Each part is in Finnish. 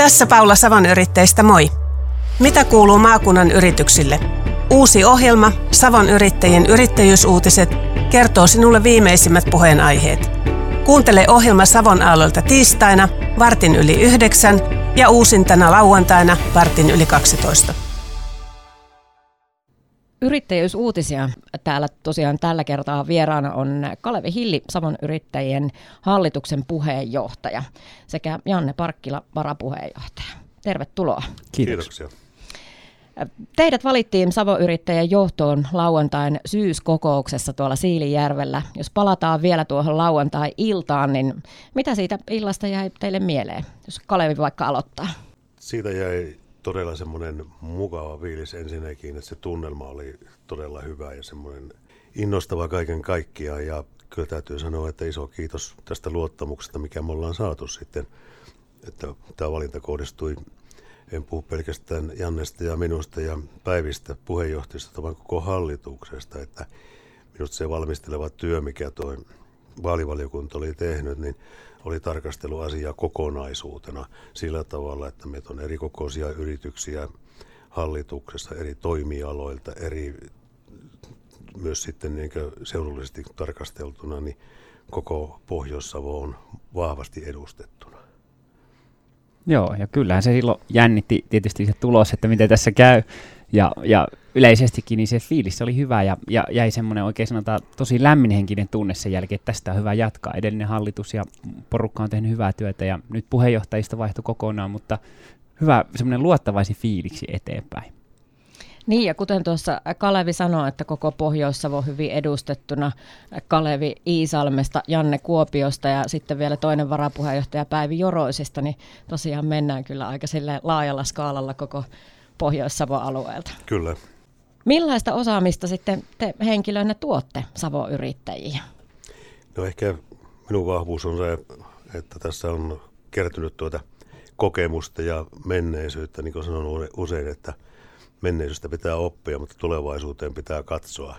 Tässä Paula Savon yrittäjistä moi. Mitä kuuluu maakunnan yrityksille? Uusi ohjelma, Savon yrittäjien yrittäjyysuutiset, kertoo sinulle viimeisimmät puheenaiheet. Kuuntele ohjelma Savon aalloilta tiistaina, vartin yli yhdeksän ja uusintana lauantaina, vartin yli 12. Yrittäjyysuutisia. Täällä tosiaan tällä kertaa vieraana on Kalevi Hilli, Savon yrittäjien hallituksen puheenjohtaja, sekä Janne Parkkila, varapuheenjohtaja. Tervetuloa. Kiitoksia. Teidät valittiin Savo-yrittäjän johtoon lauantain syyskokouksessa tuolla Siilijärvellä. Jos palataan vielä tuohon lauantai-iltaan, niin mitä siitä illasta jäi teille mieleen, jos Kalevi vaikka aloittaa? Siitä jäi todella semmoinen mukava fiilis ensinnäkin, että se tunnelma oli todella hyvä ja semmoinen innostava kaiken kaikkiaan. Ja kyllä täytyy sanoa, että iso kiitos tästä luottamuksesta, mikä me ollaan saatu sitten, että tämä valinta kohdistui en puhu pelkästään Jannesta ja minusta ja Päivistä puheenjohtajista, vaan koko hallituksesta, että minusta se valmisteleva työ, mikä tuo vaalivaliokunta oli tehnyt, niin oli tarkastelu asiaa kokonaisuutena sillä tavalla, että meitä on eri kokoisia yrityksiä hallituksessa, eri toimialoilta, eri myös sitten niin seudullisesti tarkasteltuna, niin koko Pohjois-Savo on vahvasti edustettuna. Joo, ja kyllähän se silloin jännitti tietysti se tulos, että miten tässä käy. Ja, ja yleisestikin niin se fiilis oli hyvä ja, ja jäi semmoinen oikein sanotaan tosi lämminhenkinen tunne sen jälkeen, että tästä on hyvä jatkaa. Edellinen hallitus ja porukka on tehnyt hyvää työtä ja nyt puheenjohtajista vaihtui kokonaan, mutta hyvä semmoinen luottavaisi fiiliksi eteenpäin. Niin ja kuten tuossa Kalevi sanoi, että koko Pohjois-Savo hyvin edustettuna, Kalevi Iisalmesta, Janne Kuopiosta ja sitten vielä toinen varapuheenjohtaja Päivi Joroisista, niin tosiaan mennään kyllä aika sille laajalla skaalalla koko Pohjois-Savon alueelta. Kyllä. Millaista osaamista sitten te henkilönä tuotte Savo-yrittäjiin? No ehkä minun vahvuus on se, että tässä on kertynyt tuota kokemusta ja menneisyyttä, niin kuin sanon usein, että – menneisyydestä pitää oppia, mutta tulevaisuuteen pitää katsoa.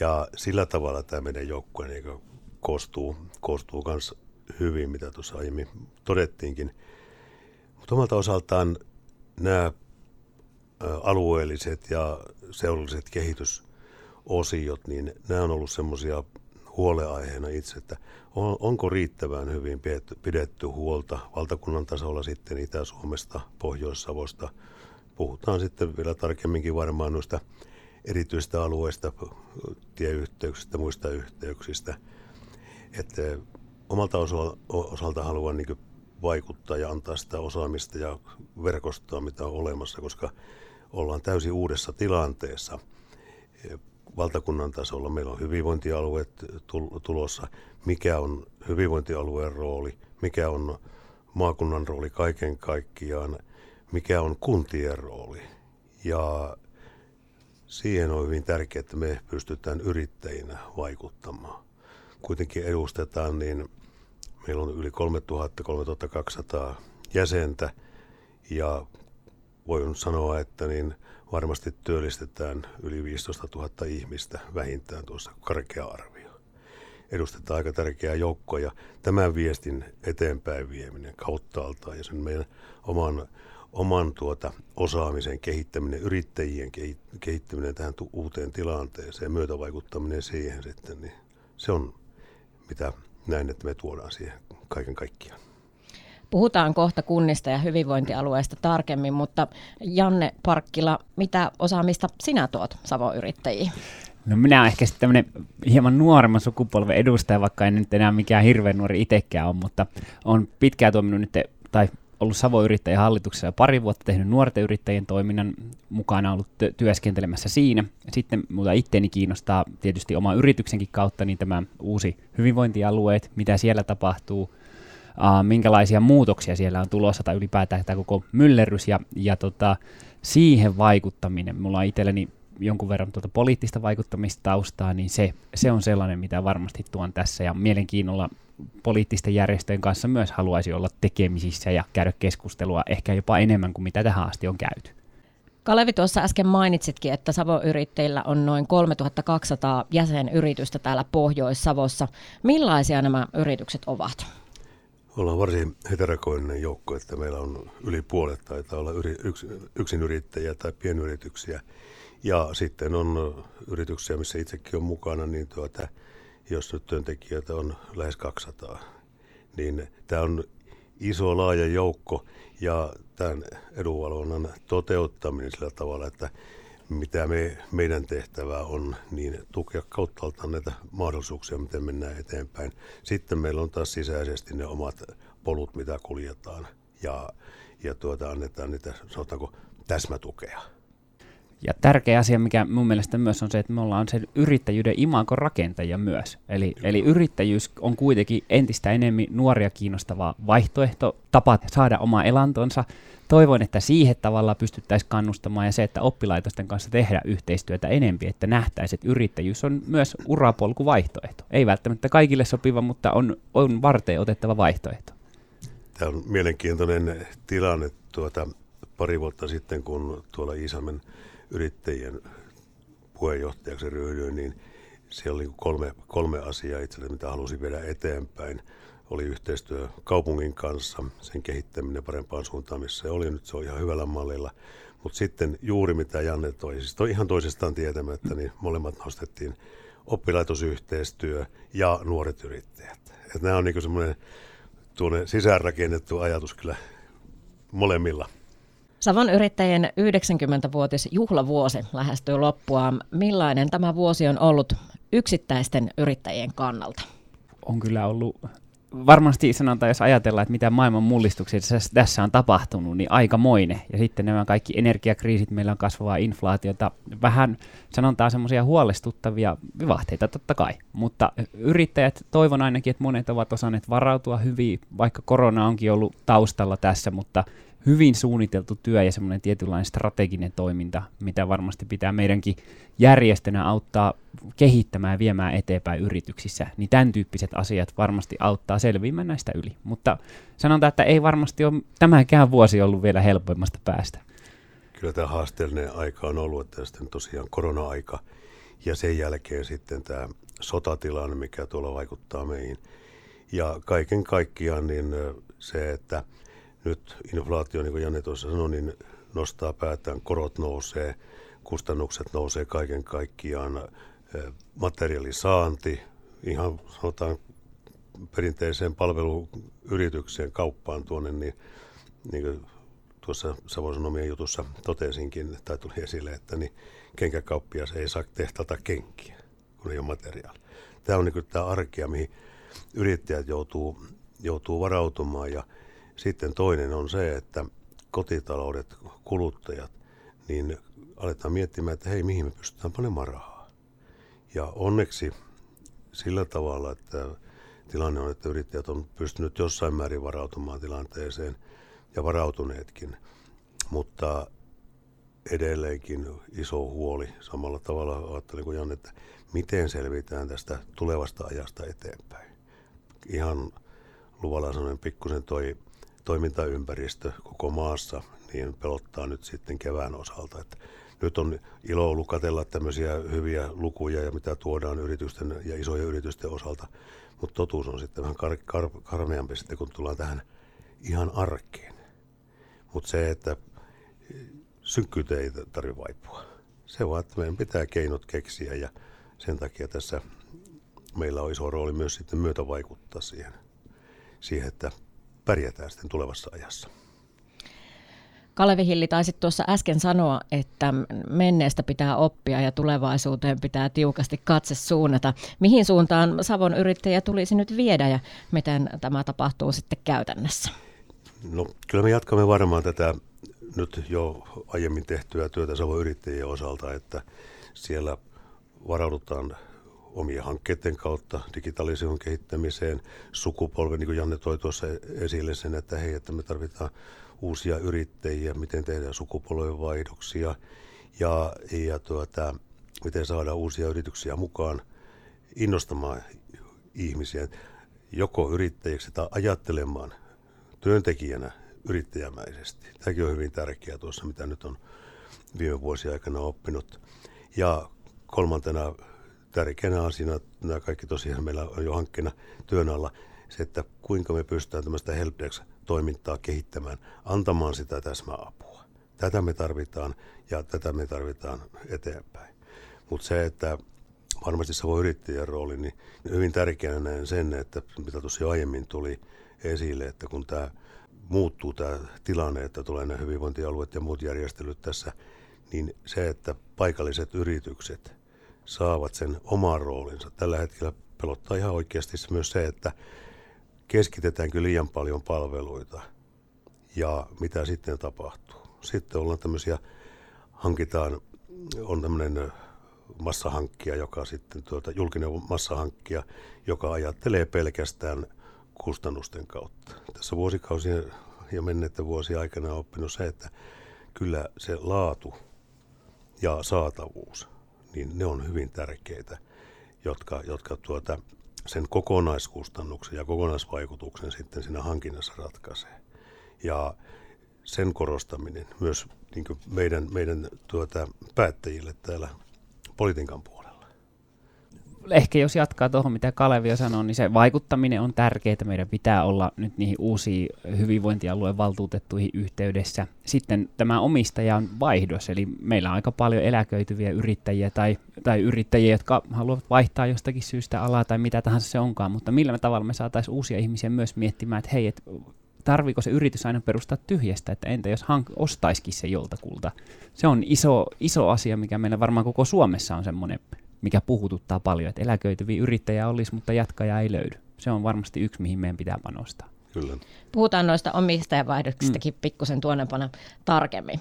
Ja sillä tavalla tämä meidän joukkue niin koostuu, koostuu myös hyvin, mitä tuossa aiemmin todettiinkin. Mutta omalta osaltaan nämä alueelliset ja seudulliset kehitysosiot, niin nämä on ollut semmoisia huoleaiheena itse, että on, onko riittävän hyvin pidetty, pidetty huolta valtakunnan tasolla sitten Itä-Suomesta, Pohjois-Savosta, puhutaan sitten vielä tarkemminkin varmaan noista erityistä alueista, tieyhteyksistä, muista yhteyksistä. Että omalta osalta haluan niin vaikuttaa ja antaa sitä osaamista ja verkostoa, mitä on olemassa, koska ollaan täysin uudessa tilanteessa. Valtakunnan tasolla meillä on hyvinvointialueet tulossa. Mikä on hyvinvointialueen rooli, mikä on maakunnan rooli kaiken kaikkiaan – mikä on kuntien rooli. Ja siihen on hyvin tärkeää, että me pystytään yrittäjinä vaikuttamaan. Kuitenkin edustetaan, niin meillä on yli 3000-3200 jäsentä ja voin sanoa, että niin varmasti työllistetään yli 15 000 ihmistä vähintään tuossa karkea arvio. Edustetaan aika tärkeää joukkoa ja tämän viestin eteenpäin vieminen kauttaaltaan ja sen meidän oman oman tuota osaamisen kehittäminen, yrittäjien kehittäminen tähän uuteen tilanteeseen, myötävaikuttaminen siihen sitten, niin se on mitä näin, että me tuodaan siihen kaiken kaikkiaan. Puhutaan kohta kunnista ja hyvinvointialueista tarkemmin, mutta Janne Parkkila, mitä osaamista sinä tuot Savo-yrittäjiin? No minä olen ehkä sitten tämmöinen hieman nuoremman sukupolven edustaja, vaikka en nyt enää mikään hirveän nuori itsekään ole, mutta on pitkään toiminut nyt, tai ollut Savo-yrittäjän hallituksessa jo pari vuotta, tehnyt nuorten yrittäjien toiminnan mukana, ollut työskentelemässä siinä. Sitten muuta itteeni kiinnostaa tietysti oma yrityksenkin kautta niin tämä uusi hyvinvointialueet, mitä siellä tapahtuu, uh, minkälaisia muutoksia siellä on tulossa tai ylipäätään tämä koko myllerrys ja, ja tota, siihen vaikuttaminen. Mulla on itselleni jonkun verran tuota poliittista vaikuttamistaustaa, niin se, se on sellainen, mitä varmasti tuon tässä ja mielenkiinnolla poliittisten järjestöjen kanssa myös haluaisi olla tekemisissä ja käydä keskustelua ehkä jopa enemmän kuin mitä tähän asti on käyty. Kalevi tuossa äsken mainitsitkin, että Savo-yrittäjillä on noin 3200 jäsenyritystä täällä Pohjois-Savossa. Millaisia nämä yritykset ovat? Ollaan varsin heterokoinen joukko, että meillä on yli puolet taitaa olla yri, yks, yksinyrittäjiä tai pienyrityksiä. Ja sitten on yrityksiä, missä itsekin on mukana, niin tuota, jos nyt työntekijöitä on lähes 200, niin tämä on iso laaja joukko ja tämän edunvalvonnan toteuttaminen sillä tavalla, että mitä me, meidän tehtävää on, niin tukea kauttaaltaan näitä mahdollisuuksia, miten mennään eteenpäin. Sitten meillä on taas sisäisesti ne omat polut, mitä kuljetaan ja, ja tuota, annetaan niitä, sanotaanko, täsmätukea. Ja tärkeä asia, mikä mun mielestä myös on se, että me ollaan sen yrittäjyyden imakon rakentajia myös. Eli, eli yrittäjyys on kuitenkin entistä enemmän nuoria kiinnostava vaihtoehto, tapa saada oma elantonsa. Toivon, että siihen tavalla pystyttäisiin kannustamaan ja se, että oppilaitosten kanssa tehdä yhteistyötä enempi, että nähtäisiin, että yrittäjyys on myös urapolkuvaihtoehto. Ei välttämättä kaikille sopiva, mutta on, on varteen otettava vaihtoehto. Tämä on mielenkiintoinen tilanne. Tuota, pari vuotta sitten, kun tuolla Iisalmen yrittäjien puheenjohtajaksi ryhdyin, niin se oli kolme, kolme asiaa itse asiassa, mitä halusin viedä eteenpäin. Oli yhteistyö kaupungin kanssa, sen kehittäminen parempaan suuntaan, missä se oli. Nyt se on ihan hyvällä mallilla. Mutta sitten juuri mitä Janne toi, siis toi ihan toisestaan tietämättä, niin molemmat nostettiin oppilaitosyhteistyö ja nuoret yrittäjät. Et nämä on niinku semmoinen tuonne sisäänrakennettu ajatus kyllä molemmilla. Savon yrittäjien 90-vuotis juhlavuosi lähestyy loppua. Millainen tämä vuosi on ollut yksittäisten yrittäjien kannalta? On kyllä ollut varmasti sanotaan, jos ajatellaan, että mitä maailman mullistuksia tässä on tapahtunut, niin aikamoinen. Ja sitten nämä kaikki energiakriisit, meillä on kasvavaa inflaatiota, vähän sanotaan semmoisia huolestuttavia vivahteita totta kai. Mutta yrittäjät, toivon ainakin, että monet ovat osanneet varautua hyvin, vaikka korona onkin ollut taustalla tässä, mutta hyvin suunniteltu työ ja semmoinen tietynlainen strateginen toiminta, mitä varmasti pitää meidänkin järjestönä auttaa kehittämään ja viemään eteenpäin yrityksissä, niin tämän tyyppiset asiat varmasti auttaa selviämään näistä yli. Mutta sanotaan, että ei varmasti ole tämäkään vuosi ollut vielä helpoimmasta päästä. Kyllä tämä haasteellinen aika on ollut, että sitten tosiaan korona-aika ja sen jälkeen sitten tämä sotatilanne, mikä tuolla vaikuttaa meihin. Ja kaiken kaikkiaan niin se, että – nyt inflaatio, niin kuin Janne tuossa sanoi, niin nostaa päätään, korot nousee, kustannukset nousee kaiken kaikkiaan, materiaalisaanti, ihan sanotaan perinteiseen palveluyritykseen kauppaan tuonne, niin, niin kuin tuossa Savon Sanomien jutussa totesinkin, tai tuli esille, että niin kenkäkauppias ei saa tehtata kenkiä, kun ei ole materiaali. Tämä on niin tämä arkia, mihin yrittäjät joutuu, joutuu varautumaan ja sitten toinen on se, että kotitaloudet, kuluttajat, niin aletaan miettimään, että hei, mihin me pystytään panemaan rahaa. Ja onneksi sillä tavalla, että tilanne on, että yrittäjät on pystynyt jossain määrin varautumaan tilanteeseen ja varautuneetkin. Mutta edelleenkin iso huoli samalla tavalla ajattelin kuin Janne, että miten selvitään tästä tulevasta ajasta eteenpäin. Ihan luvalla sanoen pikkusen toi toimintaympäristö koko maassa niin pelottaa nyt sitten kevään osalta. Että nyt on ilo ollut katella tämmöisiä hyviä lukuja ja mitä tuodaan yritysten ja isojen yritysten osalta, mutta totuus on sitten vähän kar- kar- karmeampi sitten, kun tullaan tähän ihan arkeen. Mutta se, että synkkyyteen ei tarvitse vaipua. Se vaan, että meidän pitää keinot keksiä ja sen takia tässä meillä on iso rooli myös sitten myötä vaikuttaa siihen, siihen että pärjätään sitten tulevassa ajassa. Kalevi Hilli taisi tuossa äsken sanoa, että menneestä pitää oppia ja tulevaisuuteen pitää tiukasti katse suunnata. Mihin suuntaan Savon yrittäjä tulisi nyt viedä ja miten tämä tapahtuu sitten käytännössä? No kyllä me jatkamme varmaan tätä nyt jo aiemmin tehtyä työtä Savon yrittäjien osalta, että siellä varaudutaan omien hankkeiden kautta digitalisaation kehittämiseen, sukupolven, niin kuin Janne toi tuossa esille sen, että hei, että me tarvitaan uusia yrittäjiä, miten tehdään sukupolvenvaihdoksia ja, ja tuota, miten saada uusia yrityksiä mukaan innostamaan ihmisiä joko yrittäjiksi tai ajattelemaan työntekijänä yrittäjämäisesti. Tämäkin on hyvin tärkeää tuossa, mitä nyt on viime vuosien aikana oppinut. Ja kolmantena tärkeänä asiana, nämä kaikki tosiaan meillä on jo hankkeena työn alla, se, että kuinka me pystytään tämmöistä helpdesk-toimintaa kehittämään, antamaan sitä täsmäapua. Tätä me tarvitaan ja tätä me tarvitaan eteenpäin. Mutta se, että varmasti Savo yrittäjän rooli, niin hyvin tärkeänä näen sen, että mitä tuossa jo aiemmin tuli esille, että kun tämä muuttuu tämä tilanne, että tulee nämä hyvinvointialueet ja muut järjestelyt tässä, niin se, että paikalliset yritykset saavat sen oman roolinsa. Tällä hetkellä pelottaa ihan oikeasti myös se, että keskitetäänkö liian paljon palveluita ja mitä sitten tapahtuu. Sitten ollaan tämmöisiä, hankitaan, on tämmöinen massahankkija, joka sitten tuota, julkinen massahankkija, joka ajattelee pelkästään kustannusten kautta. Tässä vuosikausien ja menneiden vuosien aikana on oppinut se, että kyllä se laatu ja saatavuus, niin ne on hyvin tärkeitä, jotka, jotka tuota, sen kokonaiskustannuksen ja kokonaisvaikutuksen sitten siinä hankinnassa ratkaisee. Ja sen korostaminen myös niin meidän, meidän tuota, päättäjille täällä politiikan puolella. Ehkä jos jatkaa tuohon, mitä Kalevio sanoi, niin se vaikuttaminen on tärkeää. Meidän pitää olla nyt niihin uusiin hyvinvointialueen valtuutettuihin yhteydessä. Sitten tämä omistajan vaihdos, eli meillä on aika paljon eläköityviä yrittäjiä tai, tai yrittäjiä, jotka haluavat vaihtaa jostakin syystä alaa tai mitä tahansa se onkaan, mutta millä tavalla me saataisiin uusia ihmisiä myös miettimään, että hei, et tarviiko se yritys aina perustaa tyhjästä, että entä jos hank- ostaisikin se joltakulta. Se on iso, iso asia, mikä meillä varmaan koko Suomessa on semmoinen, mikä puhututtaa paljon, että eläköityviä yrittäjä olisi, mutta jatkaja ei löydy. Se on varmasti yksi, mihin meidän pitää panostaa. Kyllä. Puhutaan noista omistajavaihdoksistakin mm. pikkusen tuonnepana tarkemmin.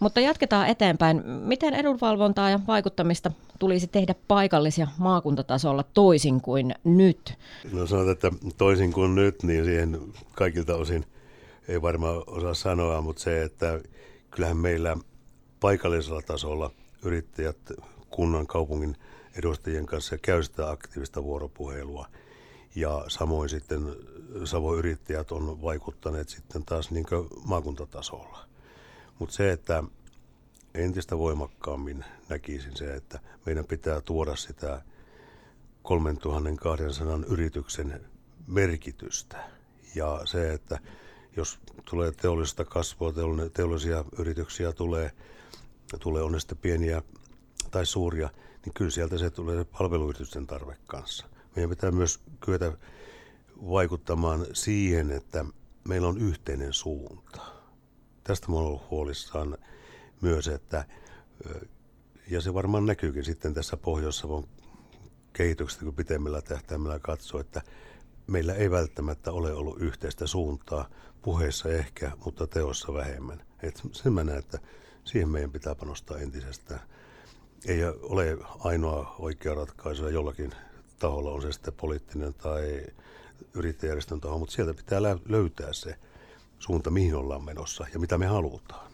Mutta jatketaan eteenpäin. Miten edunvalvontaa ja vaikuttamista tulisi tehdä paikallis- ja maakuntatasolla toisin kuin nyt? No sanotaan, että toisin kuin nyt, niin siihen kaikilta osin ei varmaan osaa sanoa, mutta se, että kyllähän meillä paikallisella tasolla yrittäjät kunnan kaupungin edustajien kanssa käy sitä aktiivista vuoropuhelua – ja samoin sitten Savon yrittäjät on vaikuttaneet sitten taas niin maakuntatasolla. Mutta se, että entistä voimakkaammin näkisin se, että meidän pitää tuoda sitä 3200 yrityksen merkitystä. Ja se, että jos tulee teollista kasvua, teollisia yrityksiä tulee, tulee on sitten pieniä tai suuria, niin kyllä sieltä se tulee palveluyritysten tarve kanssa meidän pitää myös kyetä vaikuttamaan siihen, että meillä on yhteinen suunta. Tästä mä olen huolissaan myös, että, ja se varmaan näkyykin sitten tässä Pohjois-Savon kehityksestä, kun pitemmällä tähtäimellä katsoo, että meillä ei välttämättä ole ollut yhteistä suuntaa, puheissa ehkä, mutta teossa vähemmän. Et sen mä näen, että siihen meidän pitää panostaa entisestään. Ei ole ainoa oikea ratkaisu jollakin taholla, on se sitten poliittinen tai yrittäjärjestön taho, mutta sieltä pitää löytää se suunta, mihin ollaan menossa ja mitä me halutaan.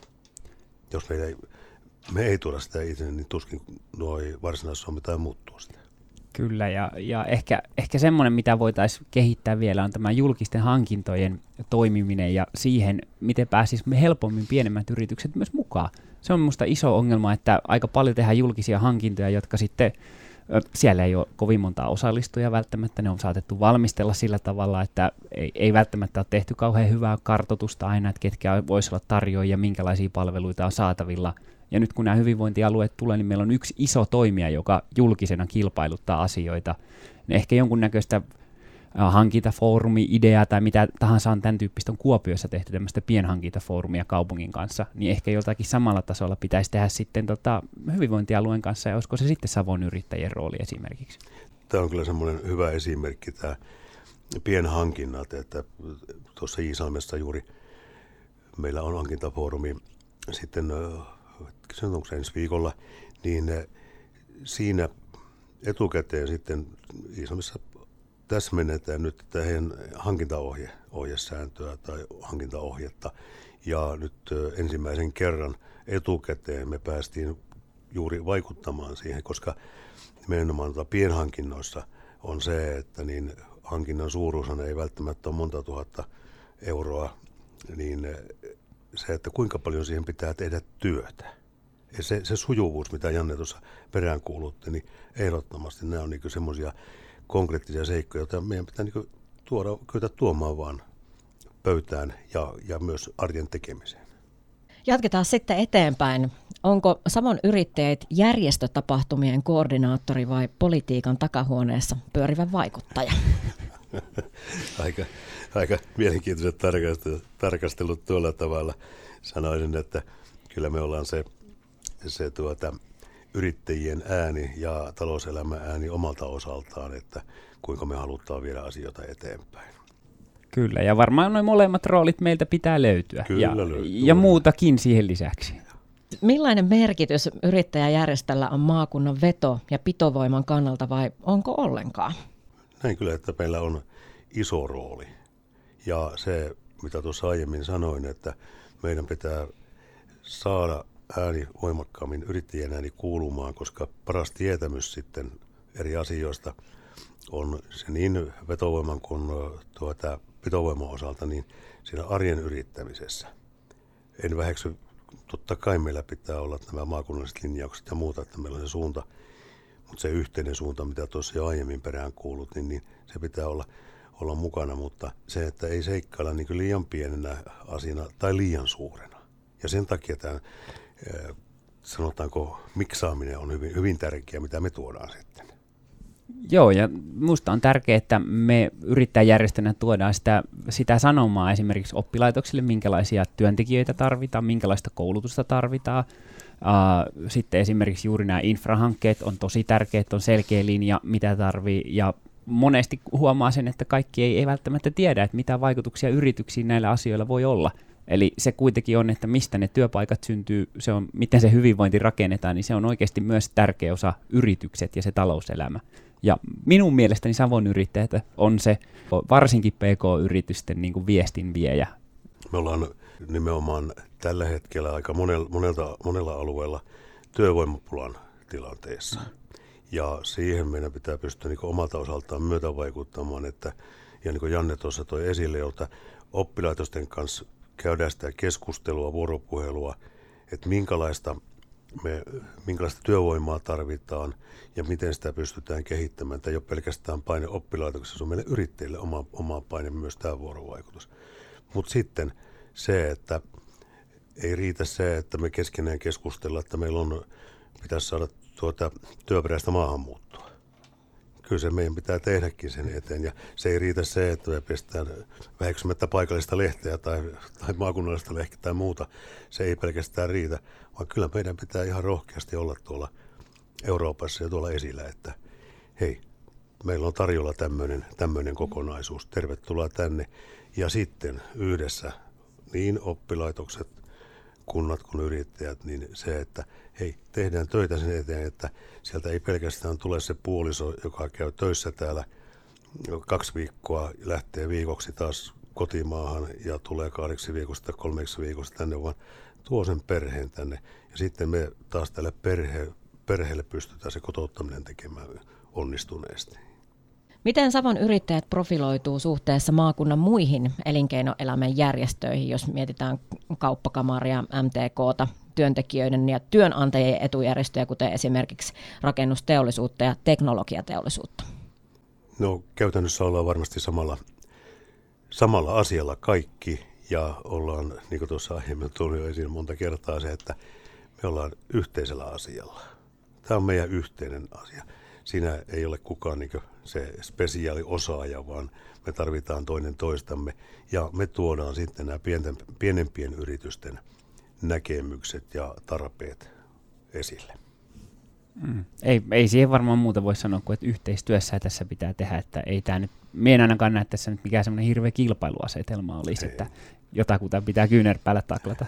Jos me ei, me ei tuoda sitä itse, niin tuskin nuo varsinais-Suomi tai muuttuu sitä. Kyllä, ja, ja ehkä, ehkä semmoinen, mitä voitaisiin kehittää vielä, on tämä julkisten hankintojen toimiminen ja siihen, miten pääsisimme helpommin pienemmät yritykset myös mukaan. Se on minusta iso ongelma, että aika paljon tehdään julkisia hankintoja, jotka sitten siellä ei ole kovin monta osallistujaa välttämättä, ne on saatettu valmistella sillä tavalla, että ei, ei välttämättä ole tehty kauhean hyvää kartotusta aina, että ketkä voisivat olla tarjoajia, minkälaisia palveluita on saatavilla. Ja nyt kun nämä hyvinvointialueet tulee, niin meillä on yksi iso toimija, joka julkisena kilpailuttaa asioita. Ehkä jonkunnäköistä hankintafoorumi-idea tai mitä tahansa on tämän tyyppistä on Kuopiossa tehty tämmöistä pienhankintafoorumia kaupungin kanssa, niin ehkä joltakin samalla tasolla pitäisi tehdä sitten tota hyvinvointialueen kanssa ja olisiko se sitten Savon yrittäjien rooli esimerkiksi? Tämä on kyllä semmoinen hyvä esimerkki tämä pienhankinnat, että tuossa Iisalmessa juuri meillä on hankintafoorumi sitten, onko se ensi viikolla, niin siinä etukäteen sitten Iisalmessa täsmennetään nyt tähän hankintaohje, ohjesääntöä tai hankintaohjetta. Ja nyt ensimmäisen kerran etukäteen me päästiin juuri vaikuttamaan siihen, koska nimenomaan pienhankinnoissa on se, että niin hankinnan suuruus ei välttämättä ole monta tuhatta euroa, niin se, että kuinka paljon siihen pitää tehdä työtä. Ja se, se sujuvuus, mitä Janne tuossa peräänkuulutti, niin ehdottomasti nämä on niin semmoisia konkreettisia seikkoja, joita meidän pitää niin tuoda, kyetä tuomaan vaan pöytään ja, ja myös arjen tekemiseen. Jatketaan sitten eteenpäin. Onko Savon yrittäjät järjestötapahtumien koordinaattori vai politiikan takahuoneessa pyörivä vaikuttaja? aika, aika mielenkiintoiset tarkastelut, tarkastelut tuolla tavalla. Sanoisin, että kyllä me ollaan se, se tuota, yrittäjien ääni ja talouselämän ääni omalta osaltaan, että kuinka me halutaan viedä asioita eteenpäin. Kyllä, ja varmaan noin molemmat roolit meiltä pitää löytyä. Kyllä ja, löytyy. ja muutakin siihen lisäksi. Millainen merkitys yrittäjäjärjestöllä on maakunnan veto- ja pitovoiman kannalta vai onko ollenkaan? Näin kyllä, että meillä on iso rooli. Ja se, mitä tuossa aiemmin sanoin, että meidän pitää saada ääni voimakkaammin yrittäjien ääni kuulumaan, koska paras tietämys sitten eri asioista on se niin vetovoiman kuin tuota, pitovoiman osalta niin siinä arjen yrittämisessä. En väheksy, totta kai meillä pitää olla nämä maakunnalliset linjaukset ja muuta, että meillä on se suunta, mutta se yhteinen suunta, mitä tuossa jo aiemmin perään kuulut, niin, niin se pitää olla, olla mukana, mutta se, että ei seikkailla niin liian pienenä asiana tai liian suurena. Ja sen takia tämä, sanotaanko, miksaaminen on hyvin, hyvin tärkeää, mitä me tuodaan sitten. Joo, ja minusta on tärkeää, että me yrittäjäjärjestönä tuodaan sitä, sitä sanomaa esimerkiksi oppilaitoksille, minkälaisia työntekijöitä tarvitaan, minkälaista koulutusta tarvitaan. Sitten esimerkiksi juuri nämä infrahankkeet on tosi tärkeät, on selkeä linja, mitä tarvii, ja monesti huomaa sen, että kaikki ei, ei välttämättä tiedä, että mitä vaikutuksia yrityksiin näillä asioilla voi olla. Eli se kuitenkin on, että mistä ne työpaikat syntyy, se on, miten se hyvinvointi rakennetaan, niin se on oikeasti myös tärkeä osa yritykset ja se talouselämä. Ja minun mielestäni Savon yrittäjät on se varsinkin PK-yritysten niin kuin viestin viejä. Me ollaan nimenomaan tällä hetkellä aika monella, monelta, monella alueella työvoimapulan tilanteessa. Ja siihen meidän pitää pystyä niin omalta osaltaan myötä vaikuttamaan, että, ja niin kuin Janne tuossa toi esille, jolta oppilaitosten kanssa käydään sitä keskustelua, vuoropuhelua, että minkälaista, me, minkälaista työvoimaa tarvitaan ja miten sitä pystytään kehittämään. Tämä ei ole pelkästään paine oppilaitoksessa, se on meille yrittäjille oma, oma paine myös tämä vuorovaikutus. Mutta sitten se, että ei riitä se, että me keskenään keskustellaan, että meillä on, pitäisi saada tuota työperäistä maahanmuuttoa. Kyllä se meidän pitää tehdäkin sen eteen ja se ei riitä se, että me pestään väheksymättä paikallista lehteä tai, tai maakunnallista lehteä tai muuta. Se ei pelkästään riitä, vaan kyllä meidän pitää ihan rohkeasti olla tuolla Euroopassa ja tuolla esillä, että hei, meillä on tarjolla tämmöinen, tämmöinen kokonaisuus, tervetuloa tänne. Ja sitten yhdessä niin oppilaitokset, kunnat kuin yrittäjät, niin se, että hei, tehdään töitä sen eteen, että sieltä ei pelkästään tule se puoliso, joka käy töissä täällä kaksi viikkoa, lähtee viikoksi taas kotimaahan ja tulee kahdeksi viikosta, kolmeksi viikosta tänne, vaan tuo sen perheen tänne. Ja sitten me taas tälle perhe, perheelle pystytään se kotouttaminen tekemään onnistuneesti. Miten Savon yrittäjät profiloituu suhteessa maakunnan muihin elinkeinoelämän järjestöihin, jos mietitään kauppakamaria, MTKta, työntekijöiden ja työnantajien etujärjestöjä, kuten esimerkiksi rakennusteollisuutta ja teknologiateollisuutta? No käytännössä ollaan varmasti samalla, samalla asialla kaikki ja ollaan, niin kuin tuossa aiemmin tuli jo esiin monta kertaa se, että me ollaan yhteisellä asialla. Tämä on meidän yhteinen asia. Siinä ei ole kukaan niin se spesiaali osaaja, vaan me tarvitaan toinen toistamme ja me tuodaan sitten nämä pienten, pienempien yritysten näkemykset ja tarpeet esille. Mm. Ei, ei siihen varmaan muuta voi sanoa kuin, että yhteistyössä tässä pitää tehdä, että ei tämä nyt, minä en ainakaan näe tässä nyt mikään semmoinen hirveä kilpailuasetelma olisi, ei. että jotakuta pitää kyynärpäällä taklata.